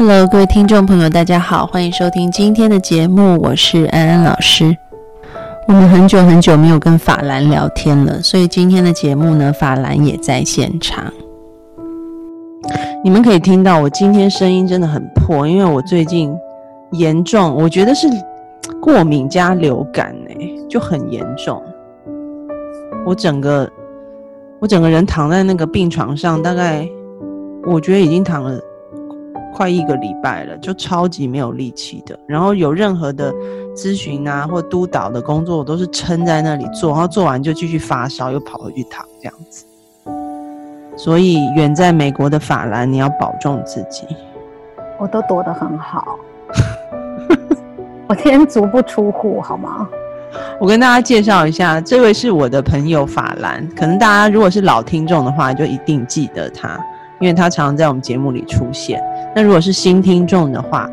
Hello，各位听众朋友，大家好，欢迎收听今天的节目，我是安安老师。我们很久很久没有跟法兰聊天了，所以今天的节目呢，法兰也在现场。你们可以听到我今天声音真的很破，因为我最近。严重，我觉得是过敏加流感哎，就很严重。我整个我整个人躺在那个病床上，大概我觉得已经躺了快一个礼拜了，就超级没有力气的。然后有任何的咨询啊或督导的工作，我都是撑在那里做，然后做完就继续发烧，又跑回去躺这样子。所以远在美国的法兰，你要保重自己。我都躲得很好。我今天足不出户，好吗？我跟大家介绍一下，这位是我的朋友法兰。可能大家如果是老听众的话，就一定记得他，因为他常常在我们节目里出现。那如果是新听众的话，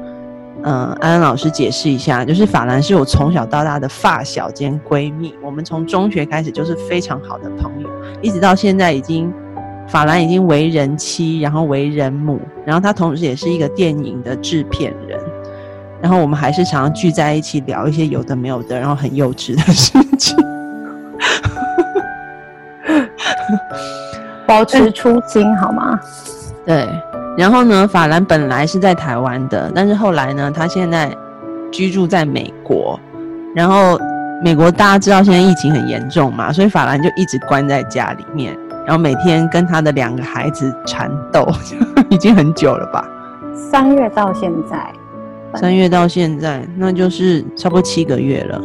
嗯，安安老师解释一下，就是法兰是我从小到大的发小兼闺蜜，我们从中学开始就是非常好的朋友，一直到现在已经法兰已经为人妻，然后为人母，然后她同时也是一个电影的制片人。然后我们还是常常聚在一起聊一些有的没有的，然后很幼稚的事情，保持初心好吗？对。然后呢，法兰本来是在台湾的，但是后来呢，他现在居住在美国。然后美国大家知道现在疫情很严重嘛，所以法兰就一直关在家里面，然后每天跟他的两个孩子缠斗，已经很久了吧？三月到现在。三月到现在，那就是差不多七个月了，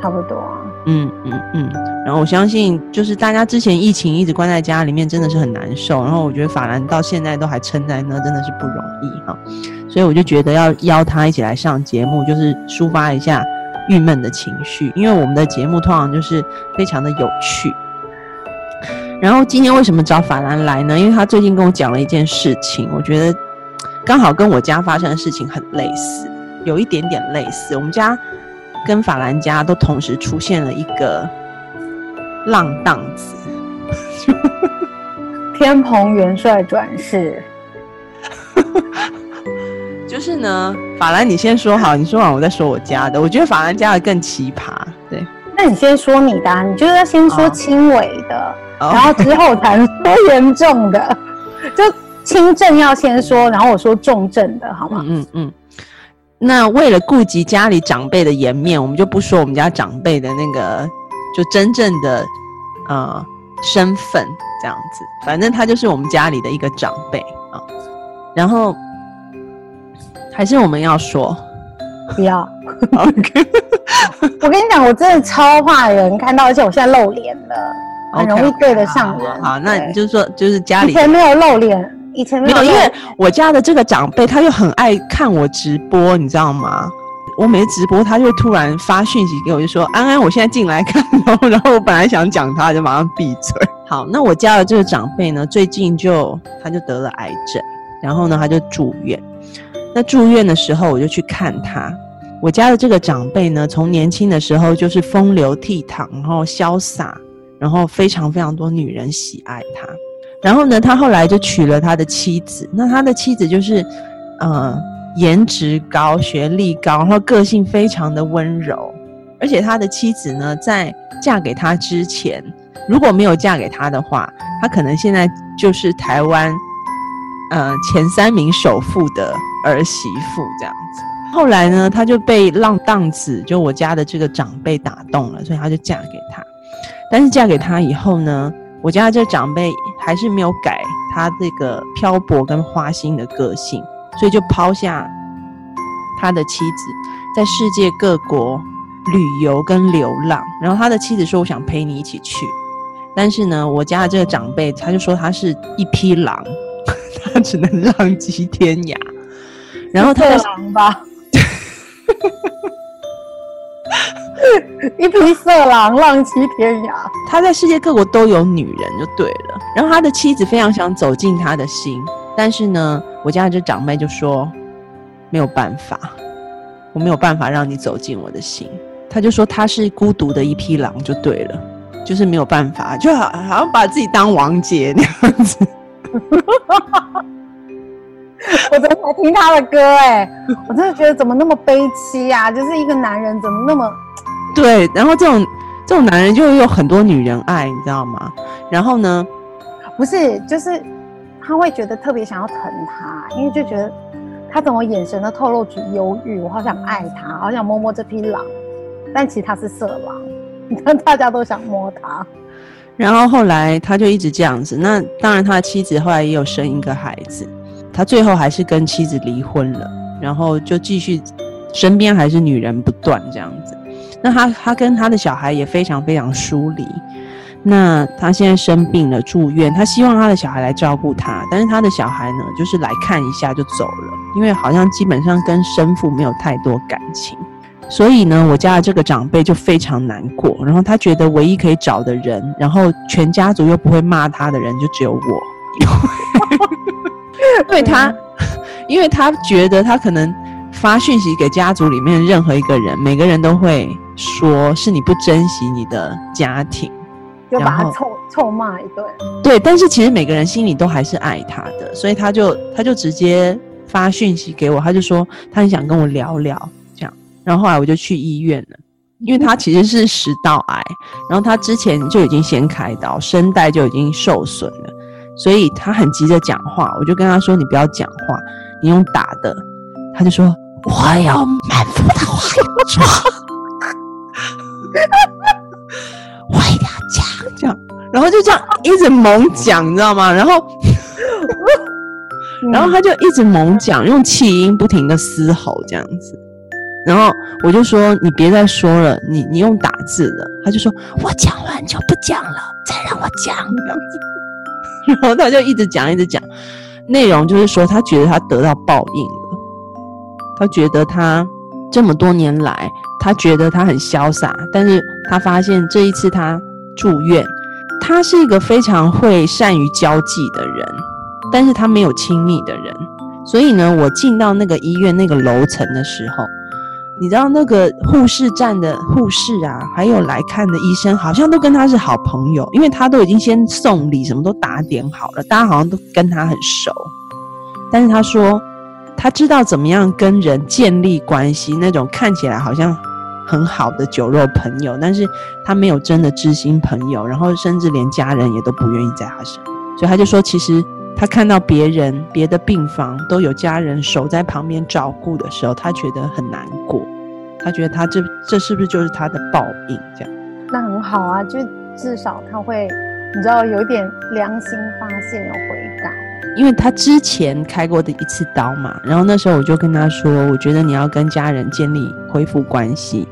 差不多啊。嗯嗯嗯。然后我相信，就是大家之前疫情一直关在家里面，真的是很难受。然后我觉得法兰到现在都还撑在那，真的是不容易哈。所以我就觉得要邀他一起来上节目，就是抒发一下郁闷的情绪。因为我们的节目通常就是非常的有趣。然后今天为什么找法兰来呢？因为他最近跟我讲了一件事情，我觉得。刚好跟我家发生的事情很类似，有一点点类似。我们家跟法兰家都同时出现了一个浪荡子，天蓬元帅转世。就是呢，法兰，你先说好，你说完我再说我家的。我觉得法兰家的更奇葩，对。那你先说你的，你就是要先说轻微的，然后之后才说严重的，就。轻症要先说，然后我说重症的，好吗？嗯嗯。那为了顾及家里长辈的颜面，我们就不说我们家长辈的那个，就真正的呃身份这样子。反正他就是我们家里的一个长辈啊。然后还是我们要说，不要。我跟你讲，我真的超怕人看到，而且我现在露脸了，很容易对得上人。好，那你就说，就是家里以前没有露脸。以前没有，因为我家的这个长辈，他又很爱看我直播，你知道吗？我每次直播，他就会突然发讯息给我，就说：“安安，我现在进来看。”然后，然后我本来想讲他，就马上闭嘴。好，那我家的这个长辈呢，最近就他就得了癌症，然后呢，他就住院。那住院的时候，我就去看他。我家的这个长辈呢，从年轻的时候就是风流倜傥，然后潇洒，然后非常非常多女人喜爱他。然后呢，他后来就娶了他的妻子。那他的妻子就是，呃，颜值高、学历高，然后个性非常的温柔。而且他的妻子呢，在嫁给他之前，如果没有嫁给他的话，他可能现在就是台湾，呃，前三名首富的儿媳妇这样子。后来呢，他就被浪荡子，就我家的这个长辈打动了，所以他就嫁给他。但是嫁给他以后呢？我家这长辈还是没有改他这个漂泊跟花心的个性，所以就抛下他的妻子，在世界各国旅游跟流浪。然后他的妻子说：“我想陪你一起去。”但是呢，我家的这个长辈他就说他是一匹狼，他只能浪迹天涯。然 后他的狼吧，一匹色狼浪迹天涯。他在世界各国都有女人就对了。然后他的妻子非常想走进他的心，但是呢，我家的这长辈就说没有办法，我没有办法让你走进我的心。他就说他是孤独的一匹狼就对了，就是没有办法，就好好像把自己当王杰 那样子。我昨天才听他的歌，哎，我真的觉得怎么那么悲戚呀？就是一个男人怎么那么……对，然后这种这种男人就有很多女人爱，你知道吗？然后呢，不是，就是他会觉得特别想要疼他，因为就觉得他怎么眼神都透露出忧郁，我好想爱他，好想摸摸这匹狼。但其实他是色狼，你 看大家都想摸他。然后后来他就一直这样子。那当然，他的妻子后来也有生一个孩子，他最后还是跟妻子离婚了，然后就继续身边还是女人不断这样子。那他他跟他的小孩也非常非常疏离。那他现在生病了住院，他希望他的小孩来照顾他，但是他的小孩呢，就是来看一下就走了，因为好像基本上跟生父没有太多感情。所以呢，我家的这个长辈就非常难过，然后他觉得唯一可以找的人，然后全家族又不会骂他的人，就只有我。因为他，因为他觉得他可能发讯息给家族里面任何一个人，每个人都会说是你不珍惜你的家庭，就把他臭臭骂一顿。对，但是其实每个人心里都还是爱他的，所以他就他就直接发讯息给我，他就说他很想跟我聊聊这样。然后后来我就去医院了，因为他其实是食道癌，然后他之前就已经先开刀，声带就已经受损了，所以他很急着讲话。我就跟他说：“你不要讲话，你用打的。”他就说：“我有满腹的话要说，我一定要讲讲。”然后就这样一直猛讲，你知道吗？然后，然后他就一直猛讲，用气音不停的嘶吼这样子。然后我就说你别再说了，你你用打字的。他就说我讲完就不讲了，再让我讲这样子。然后他就一直讲一直讲，内容就是说他觉得他得到报应，他觉得他这么多年来，他觉得他很潇洒，但是他发现这一次他住院，他是一个非常会善于交际的人，但是他没有亲密的人。所以呢，我进到那个医院那个楼层的时候。你知道那个护士站的护士啊，还有来看的医生，好像都跟他是好朋友，因为他都已经先送礼，什么都打点好了，大家好像都跟他很熟。但是他说，他知道怎么样跟人建立关系，那种看起来好像很好的酒肉朋友，但是他没有真的知心朋友，然后甚至连家人也都不愿意在他身边，所以他就说，其实他看到别人别的病房都有家人守在旁边照顾的时候，他觉得很难过。他觉得他这这是不是就是他的报应？这样，那很好啊，就至少他会，你知道有一点良心发现，有悔改。因为他之前开过的一次刀嘛，然后那时候我就跟他说，我觉得你要跟家人建立恢复关系，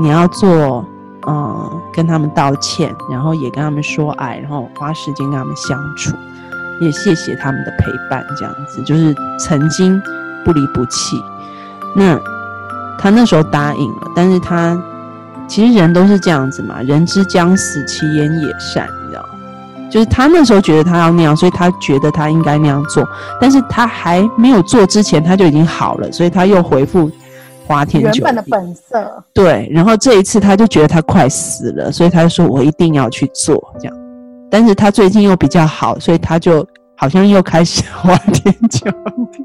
你要做，嗯，跟他们道歉，然后也跟他们说爱，然后花时间跟他们相处，也谢谢他们的陪伴，这样子就是曾经不离不弃。那。他那时候答应了，但是他其实人都是这样子嘛，人之将死，其言也善，就是他那时候觉得他要那样，所以他觉得他应该那样做，但是他还没有做之前，他就已经好了，所以他又回复花天酒地。原本的本色。对，然后这一次他就觉得他快死了，所以他就说我一定要去做这样。但是他最近又比较好，所以他就好像又开始花天酒地。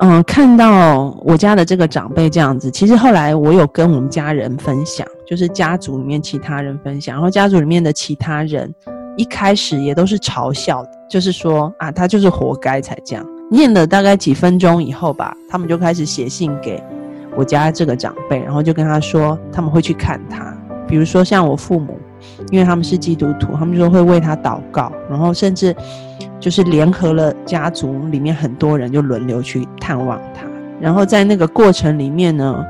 嗯，看到我家的这个长辈这样子，其实后来我有跟我们家人分享，就是家族里面其他人分享，然后家族里面的其他人一开始也都是嘲笑，就是说啊，他就是活该才这样。念了大概几分钟以后吧，他们就开始写信给我家这个长辈，然后就跟他说他们会去看他，比如说像我父母，因为他们是基督徒，他们就会为他祷告，然后甚至。就是联合了家族里面很多人，就轮流去探望他。然后在那个过程里面呢，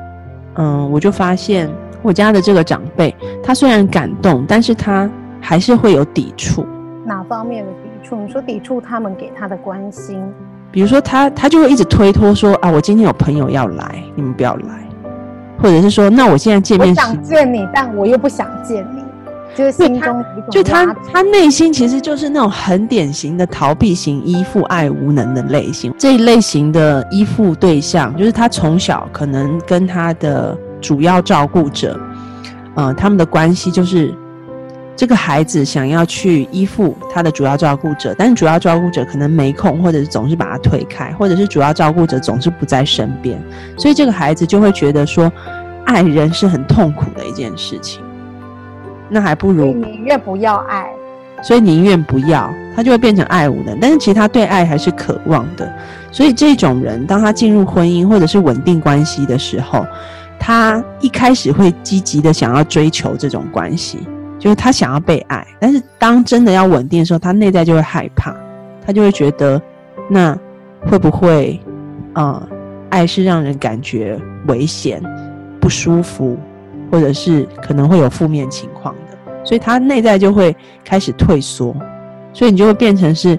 嗯，我就发现我家的这个长辈，他虽然感动，但是他还是会有抵触。哪方面的抵触？你说抵触他们给他的关心，比如说他他就会一直推脱说啊，我今天有朋友要来，你们不要来，或者是说那我现在见面时我想见你，但我又不想见你，就是心中有一种就他他内心其实就是那种很典型的逃避型依附、爱无能的类型。这一类型的依附对象，就是他从小可能跟他的主要照顾者，呃，他们的关系就是这个孩子想要去依附他的主要照顾者，但是主要照顾者可能没空，或者是总是把他推开，或者是主要照顾者总是不在身边，所以这个孩子就会觉得说，爱人是很痛苦的一件事情。那还不如宁愿不要爱。所以宁愿不要，他就会变成爱无能。但是其实他对爱还是渴望的。所以这种人，当他进入婚姻或者是稳定关系的时候，他一开始会积极的想要追求这种关系，就是他想要被爱。但是当真的要稳定的时候，他内在就会害怕，他就会觉得，那会不会，呃，爱是让人感觉危险、不舒服，或者是可能会有负面情况的。所以他内在就会开始退缩，所以你就会变成是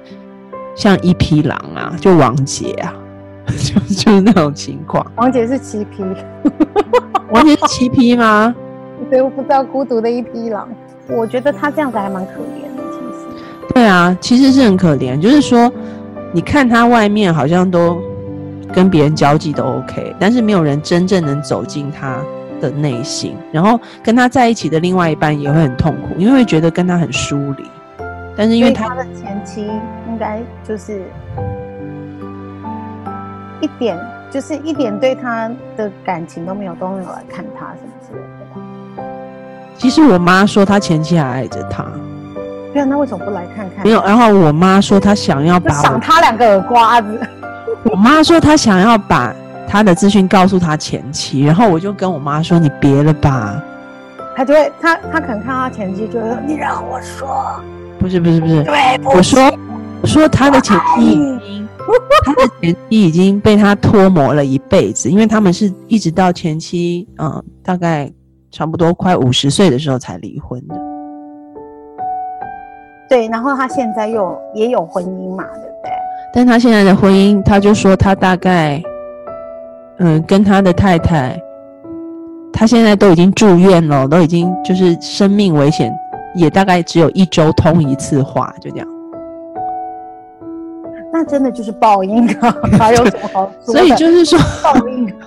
像一匹狼啊，就王杰啊，就就是那种情况。王杰是七匹，王杰是七匹吗？所以我不知道孤独的一匹狼。我觉得他这样子还蛮可怜的，其实。对啊，其实是很可怜。就是说，你看他外面好像都跟别人交际都 OK，但是没有人真正能走进他的内心。然后跟他在一起的另外一半也会很痛苦，因为会觉得跟他很疏离。但是因为他他的前妻应该就是一点，就是一点对他的感情都没有，都没有来看他什么之类的吧。其实我妈说他前妻还爱着他，对啊，那为什么不来看看？没有。然后我妈说她想要把我，赏他两个耳刮子。我妈说她想要把她的资讯告诉他前妻，然后我就跟我妈说：“你别了吧。”他就会，他他可能看到他前妻，就会说：“你让我说，不是不是不是，对。”我说我说他的前妻已经，他的前妻已经被他脱模了一辈子，因为他们是一直到前妻嗯大概差不多快五十岁的时候才离婚的。对，然后他现在又也有婚姻嘛，对不对？但他现在的婚姻，他就说他大概嗯跟他的太太，他现在都已经住院了，都已经就是生命危险，也大概只有一周通一次话，就这样。那真的就是报应啊，还有什么好说的？所以就是说。报应。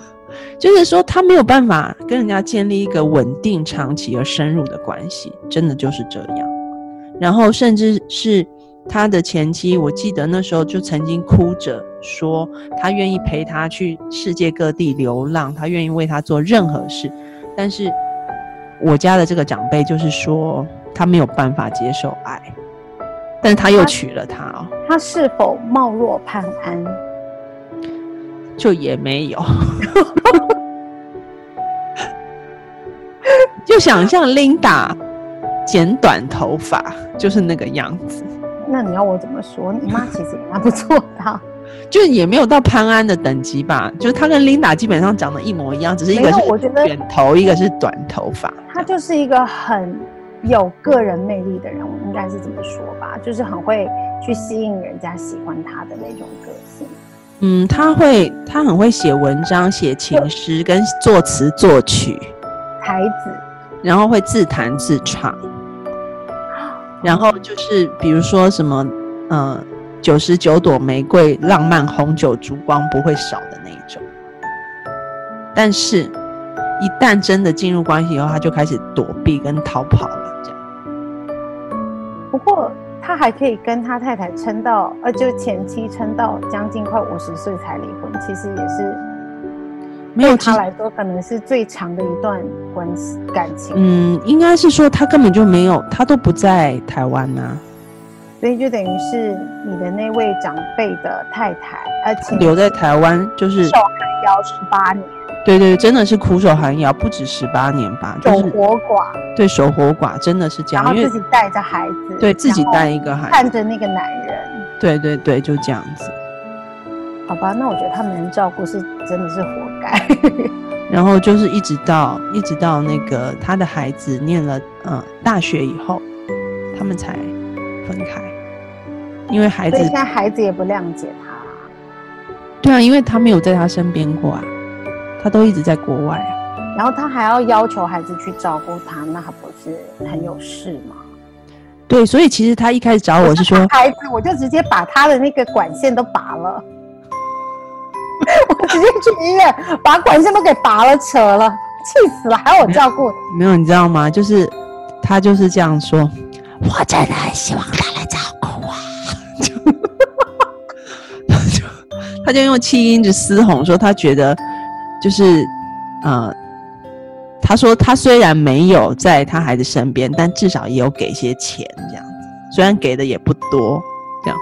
就是说，他没有办法跟人家建立一个稳定、长期而深入的关系，真的就是这样。然后，甚至是他的前妻，我记得那时候就曾经哭着说，他愿意陪他去世界各地流浪，他愿意为他做任何事。但是，我家的这个长辈就是说，他没有办法接受爱，但是他又娶了她哦，他是否貌若潘安？就也没有。就想象 Linda 剪短头发，就是那个样子，那你要我怎么说？你妈其实也蛮不错的啊、就也没有到潘安的等级吧。就是他跟 Linda 基本上长得一模一样，只是一个是卷头，一个是短头发。他就是一个很有个人魅力的人，我应该是这么说吧，就是很会去吸引人家喜欢他的那种个性。嗯，他会，他很会写文章、写情诗，跟作词作曲，才子，然后会自弹自唱，然后就是比如说什么，呃，九十九朵玫瑰，浪漫红酒，烛光不会少的那一种。但是，一旦真的进入关系以后，他就开始躲避跟逃跑了，这样。不过他还可以跟他太太撑到，呃，就前妻撑到将近快五十岁才离婚，其实也是没有对他来说可能是最长的一段关系感情。嗯，应该是说他根本就没有，他都不在台湾啊呐、所以就等于是你的那位长辈的太太，而且留在台湾就是受寒窑十八年，对对，真的是苦守寒窑，不止十八年吧，就是守活寡，对守活寡，真的是这样，然后因为自己带着孩子，对自己带一个孩子，看着那个男人。对对对，就这样子。好吧，那我觉得他没人照顾是真的是活该。然后就是一直到一直到那个他的孩子念了呃大学以后，他们才分开，因为孩子现在孩子也不谅解他。对啊，因为他没有在他身边过啊，他都一直在国外啊。然后他还要要求孩子去照顾他，那他不是很有事吗？对，所以其实他一开始找我是说，孩子，我就直接把他的那个管线都拔了，我直接去医院把管线都给拔了、扯了，气死了，还要我照顾。没有，你知道吗？就是他就是这样说，我真的很希望他来照他就用气音就嘶吼说，他觉得就是呃。他说：“他虽然没有在他孩子身边，但至少也有给些钱，这样子。虽然给的也不多，这样。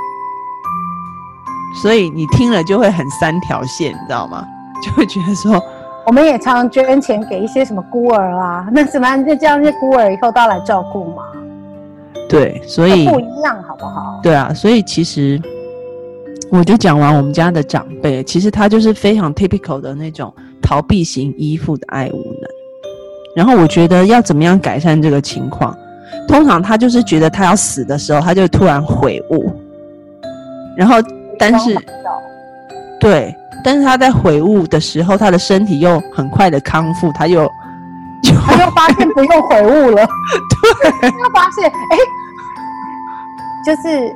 所以你听了就会很三条线，你知道吗？就会觉得说，我们也常常捐钱给一些什么孤儿啊，那什么就这样，那些孤儿以后都要来照顾嘛。对，所以不一样，好不好？对啊，所以其实我就讲完我们家的长辈，其实他就是非常 typical 的那种逃避型依附的爱无能。”然后我觉得要怎么样改善这个情况？通常他就是觉得他要死的时候，他就突然悔悟。然后，但是，对，但是他在悔悟的时候，他的身体又很快的康复，他又，他又发现不用悔悟了。对，他发现，哎，就是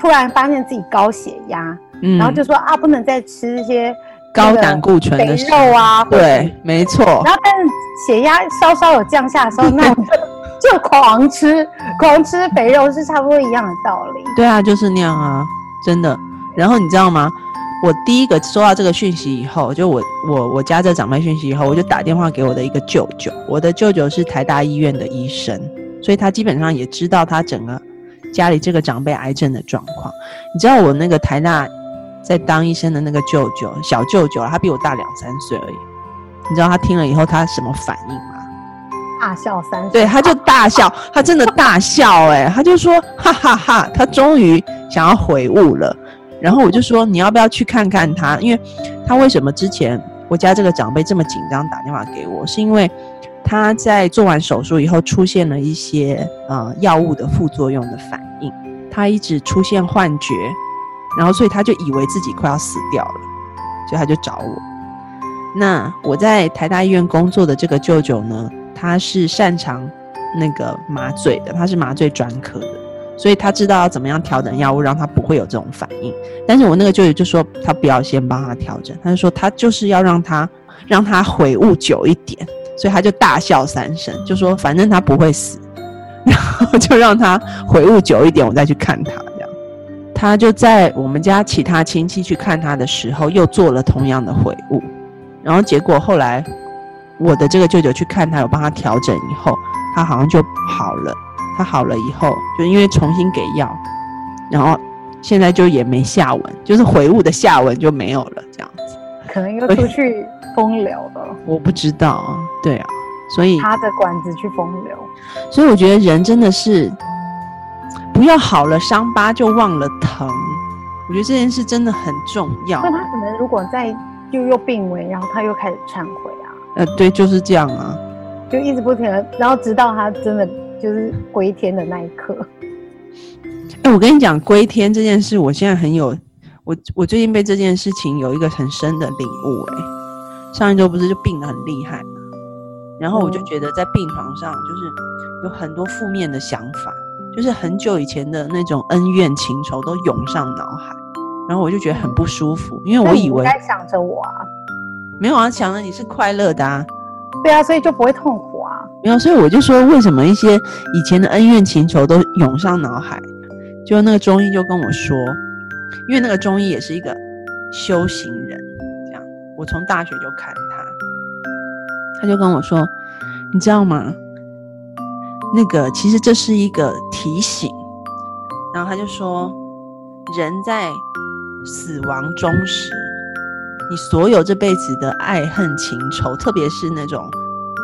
突然发现自己高血压，然后就说啊，不能再吃一些。高胆固醇的肉啊，对，没错。然后，但是血压稍稍有降下的时候，那就狂吃，狂吃肥肉是差不多一样的道理。对啊，就是那样啊，真的。然后你知道吗？我第一个收到这个讯息以后，就我我我家这长辈讯息以后，我就打电话给我的一个舅舅。我的舅舅是台大医院的医生，所以他基本上也知道他整个家里这个长辈癌症的状况。你知道我那个台大。在当医生的那个舅舅，小舅舅他比我大两三岁而已。你知道他听了以后他什么反应吗？大笑三声。对，他就大笑，他真的大笑，哎，他就说哈哈哈，他终于想要悔悟了。然后我就说你要不要去看看他？因为他为什么之前我家这个长辈这么紧张打电话给我，是因为他在做完手术以后出现了一些呃药物的副作用的反应，他一直出现幻觉。然后，所以他就以为自己快要死掉了，所以他就找我。那我在台大医院工作的这个舅舅呢，他是擅长那个麻醉的，他是麻醉专科的，所以他知道要怎么样调整药物，让他不会有这种反应。但是我那个舅舅就说，他不要先帮他调整，他就说他就是要让他让他悔悟久一点，所以他就大笑三声，就说反正他不会死，然后就让他悔悟久一点，我再去看他。这样他就在我们家其他亲戚去看他的时候，又做了同样的悔悟，然后结果后来，我的这个舅舅去看他，有帮他调整以后，他好像就好了。他好了以后，就因为重新给药，然后现在就也没下文，就是悔悟的下文就没有了，这样子。可能又出去风流了。我不知道啊，对啊，所以他的管子去风流。所以我觉得人真的是。不要好了伤疤就忘了疼，我觉得这件事真的很重要。那他可能如果再又又病危，然后他又开始忏悔啊？呃，对，就是这样啊，就一直不停的，然后直到他真的就是归天的那一刻。哎，我跟你讲，归天这件事，我现在很有，我我最近被这件事情有一个很深的领悟。哎，上一周不是就病得很厉害嘛，然后我就觉得在病床上就是有很多负面的想法。就是很久以前的那种恩怨情仇都涌上脑海，然后我就觉得很不舒服，因为我以为在想着我啊，没有啊，想着你是快乐的啊，对啊，所以就不会痛苦啊，没有，所以我就说为什么一些以前的恩怨情仇都涌上脑海，就那个中医就跟我说，因为那个中医也是一个修行人，这样，我从大学就看他，他就跟我说，你知道吗？那个其实这是一个提醒，然后他就说，人在死亡中时，你所有这辈子的爱恨情仇，特别是那种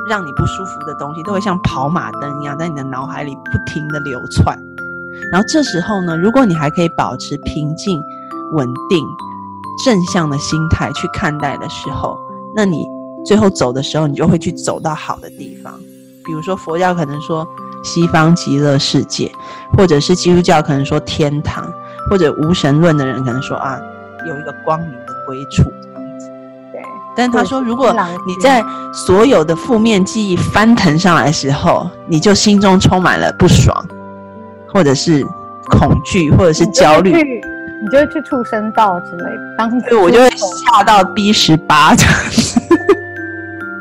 让你不舒服的东西，都会像跑马灯一样在你的脑海里不停的流窜。然后这时候呢，如果你还可以保持平静、稳定、正向的心态去看待的时候，那你最后走的时候，你就会去走到好的地方。比如说佛教可能说西方极乐世界，或者是基督教可能说天堂，或者无神论的人可能说啊，有一个光明的归处这样子。对，但是他说，如果你在所有的负面记忆翻腾上来的时候，你就心中充满了不爽，或者是恐惧，或者是焦虑，你就会去畜生道之类的，当时我就会吓到 B 十八这样子。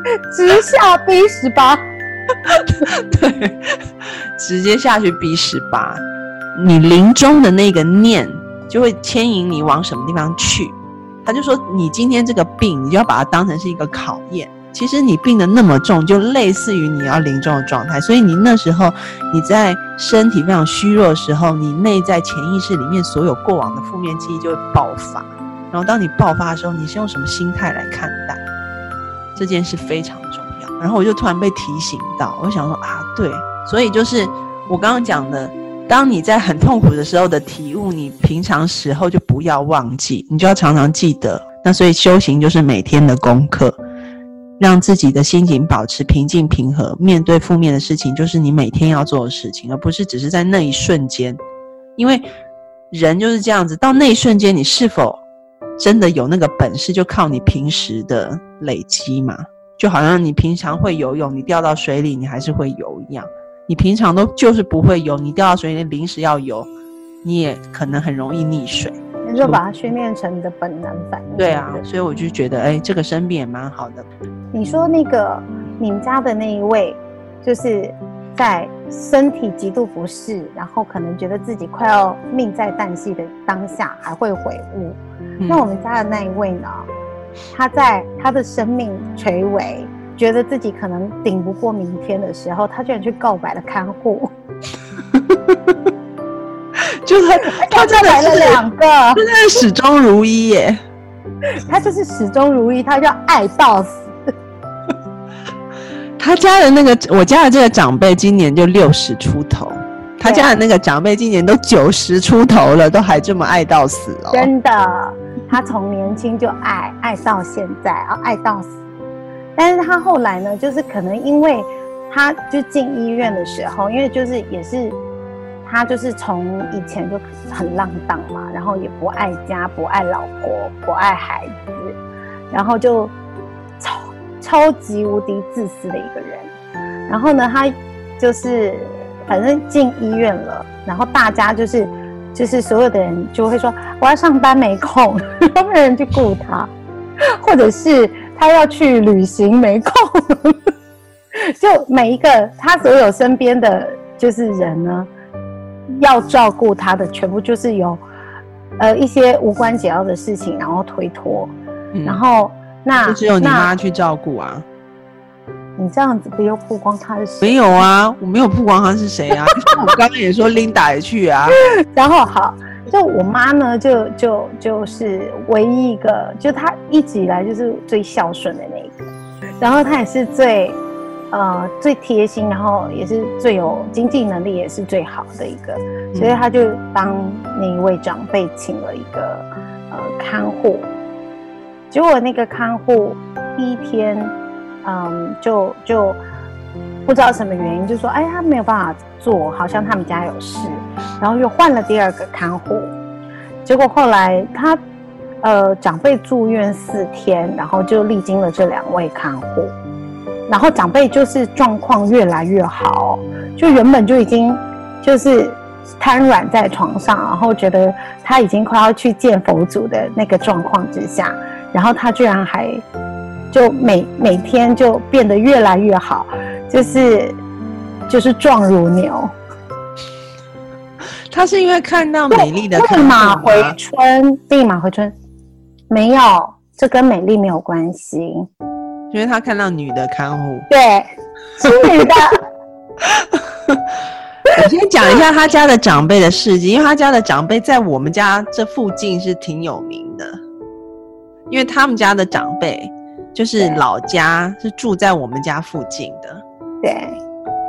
直下 B 十八。对，直接下去 B 十八，你临终的那个念就会牵引你往什么地方去。他就说，你今天这个病，你就要把它当成是一个考验。其实你病得那么重，就类似于你要临终的状态。所以你那时候你在身体非常虚弱的时候，你内在潜意识里面所有过往的负面记忆就会爆发。然后当你爆发的时候，你是用什么心态来看待这件事非常重要。然后我就突然被提醒到，我想说啊，对，所以就是我刚刚讲的，当你在很痛苦的时候的体悟，你平常时候就不要忘记，你就要常常记得。那所以修行就是每天的功课，让自己的心情保持平静平和，面对负面的事情，就是你每天要做的事情，而不是只是在那一瞬间。因为人就是这样子，到那一瞬间，你是否真的有那个本事，就靠你平时的累积嘛。就好像你平常会游泳，你掉到水里，你还是会游一样。你平常都就是不会游，你掉到水里临时要游，你也可能很容易溺水。你就把它训练成你的本能反应。对啊，所以我就觉得，哎，这个生病也蛮好的。你说那个你们家的那一位，就是在身体极度不适，然后可能觉得自己快要命在旦夕的当下，还会悔悟。嗯那我们家的那一位呢？他在他的生命垂危，觉得自己可能顶不过明天的时候，他居然去告白了看护，就是他真的来了，两个，真的是始终如一耶。他就是始终如一，他叫爱到死。他家的那个，我家的这个长辈今年就六十出头，他家的那个长辈今年都九十出头了，都还这么爱到死哦。真的，他从年轻就爱爱到现在，啊，爱到死。但是他后来呢，就是可能因为他就进医院的时候，因为就是也是他就是从以前就很浪荡嘛，然后也不爱家，不爱老婆，不爱孩子，然后就超超级无敌自私的一个人。然后呢，他就是反正进医院了，然后大家就是就是所有的人就会说我要上班没空，都没有人去顾他，或者是他要去旅行没空，就每一个他所有身边的就是人呢，要照顾他的全部就是有呃一些无关紧要的事情，然后推脱，嗯。然后那就只有你那妈去照顾啊？你这样子不又曝光他是谁？没有啊，我没有曝光他是谁啊。我刚刚也说 Linda 也去啊。然后好，就我妈呢，就就就是唯一一个，就她一直以来就是最孝顺的那一个，然后她也是最呃最贴心，然后也是最有经济能力，也是最好的一个，所以她就帮那一位长辈请了一个呃看护，结果那个看护第一天，嗯，就就不知道什么原因，就说哎，他没有办法做，好像他们家有事，然后又换了第二个看护，结果后来他呃长辈住院四天，然后就历经了这两位看护，然后长辈就是状况越来越好，就原本就已经就是瘫软在床上，然后觉得他已经快要去见佛祖的那个状况之下，然后他居然还就每每天就变得越来越好，就是就是壮如牛。他是因为看到美丽的看立马回春，立马回春，没有，这跟美丽没有关系。因为他看到女的看护。对，是女的。我先讲一下他家的长辈的事迹，因为他家的长辈在我们家这附近是挺有名的，因为他们家的长辈就是老家是住在我们家附近的。对，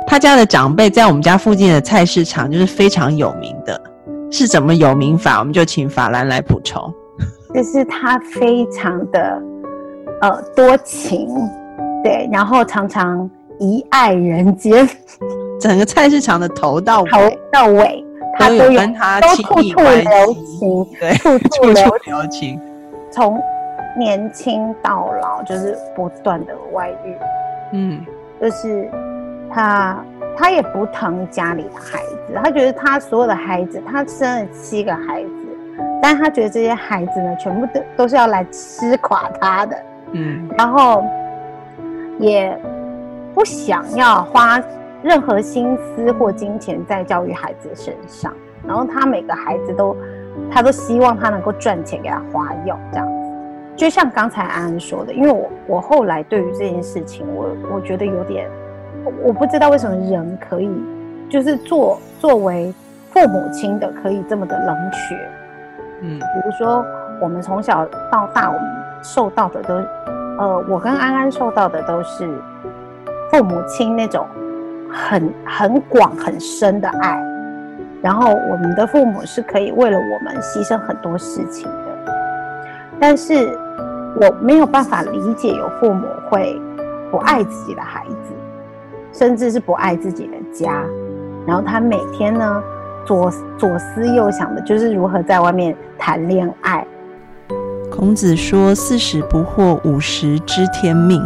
他家的长辈在我们家附近的菜市场就是非常有名的，是怎么有名法？我们就请法兰来补充。就是他非常的呃多情，对，然后常常一爱人间，整个菜市场的头到头尾到尾，他都都有跟他都亲密处处留，情，对，处处留情，从年轻到老，就是不断的外遇，嗯。就是他他也不疼家里的孩子，他觉得他所有的孩子，他生了七个孩子，但他觉得这些孩子呢，全部都都是要来吃垮他的，嗯。然后也不想要花任何心思或金钱在教育孩子身上，然后他每个孩子都，他都希望他能够赚钱给他花用，这样。子。就像刚才安安说的，因为我我后来对于这件事情，我我觉得有点，我不知道为什么人可以，就是作作为父母亲的可以这么的冷血，嗯。比如说，我们从小到大，我们受到的都，呃，我跟安安受到的都是父母亲那种很很广很深的爱，然后我们的父母是可以为了我们牺牲很多事情的，但是我没有办法理解有父母会不爱自己的孩子，甚至是不爱自己的家，然后他每天呢左左思右想的就是如何在外面谈恋爱。孔子说：“四十不惑，五十知天命，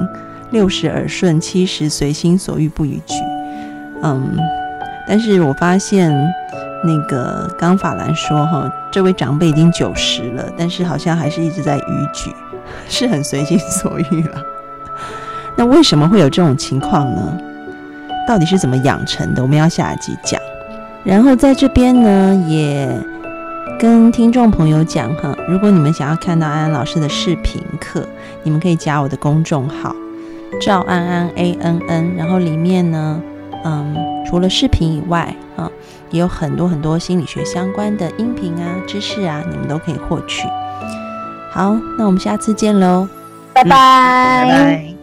六十耳顺，七十随心所欲不逾矩。”嗯，但是我发现那个刚法兰说哈，这位长辈已经九十了，但是好像还是一直在逾矩，是很随心所欲了。那为什么会有这种情况呢？到底是怎么养成的？我们要下一集讲。然后在这边呢，也跟听众朋友讲哈，如果你们想要看到安安老师的视频课，你们可以加我的公众号赵安安 A N N，然后里面呢，嗯，除了视频以外啊，也有很多很多心理学相关的音频啊、知识啊，你们都可以获取。好，那我们下次见喽，拜拜。拜拜。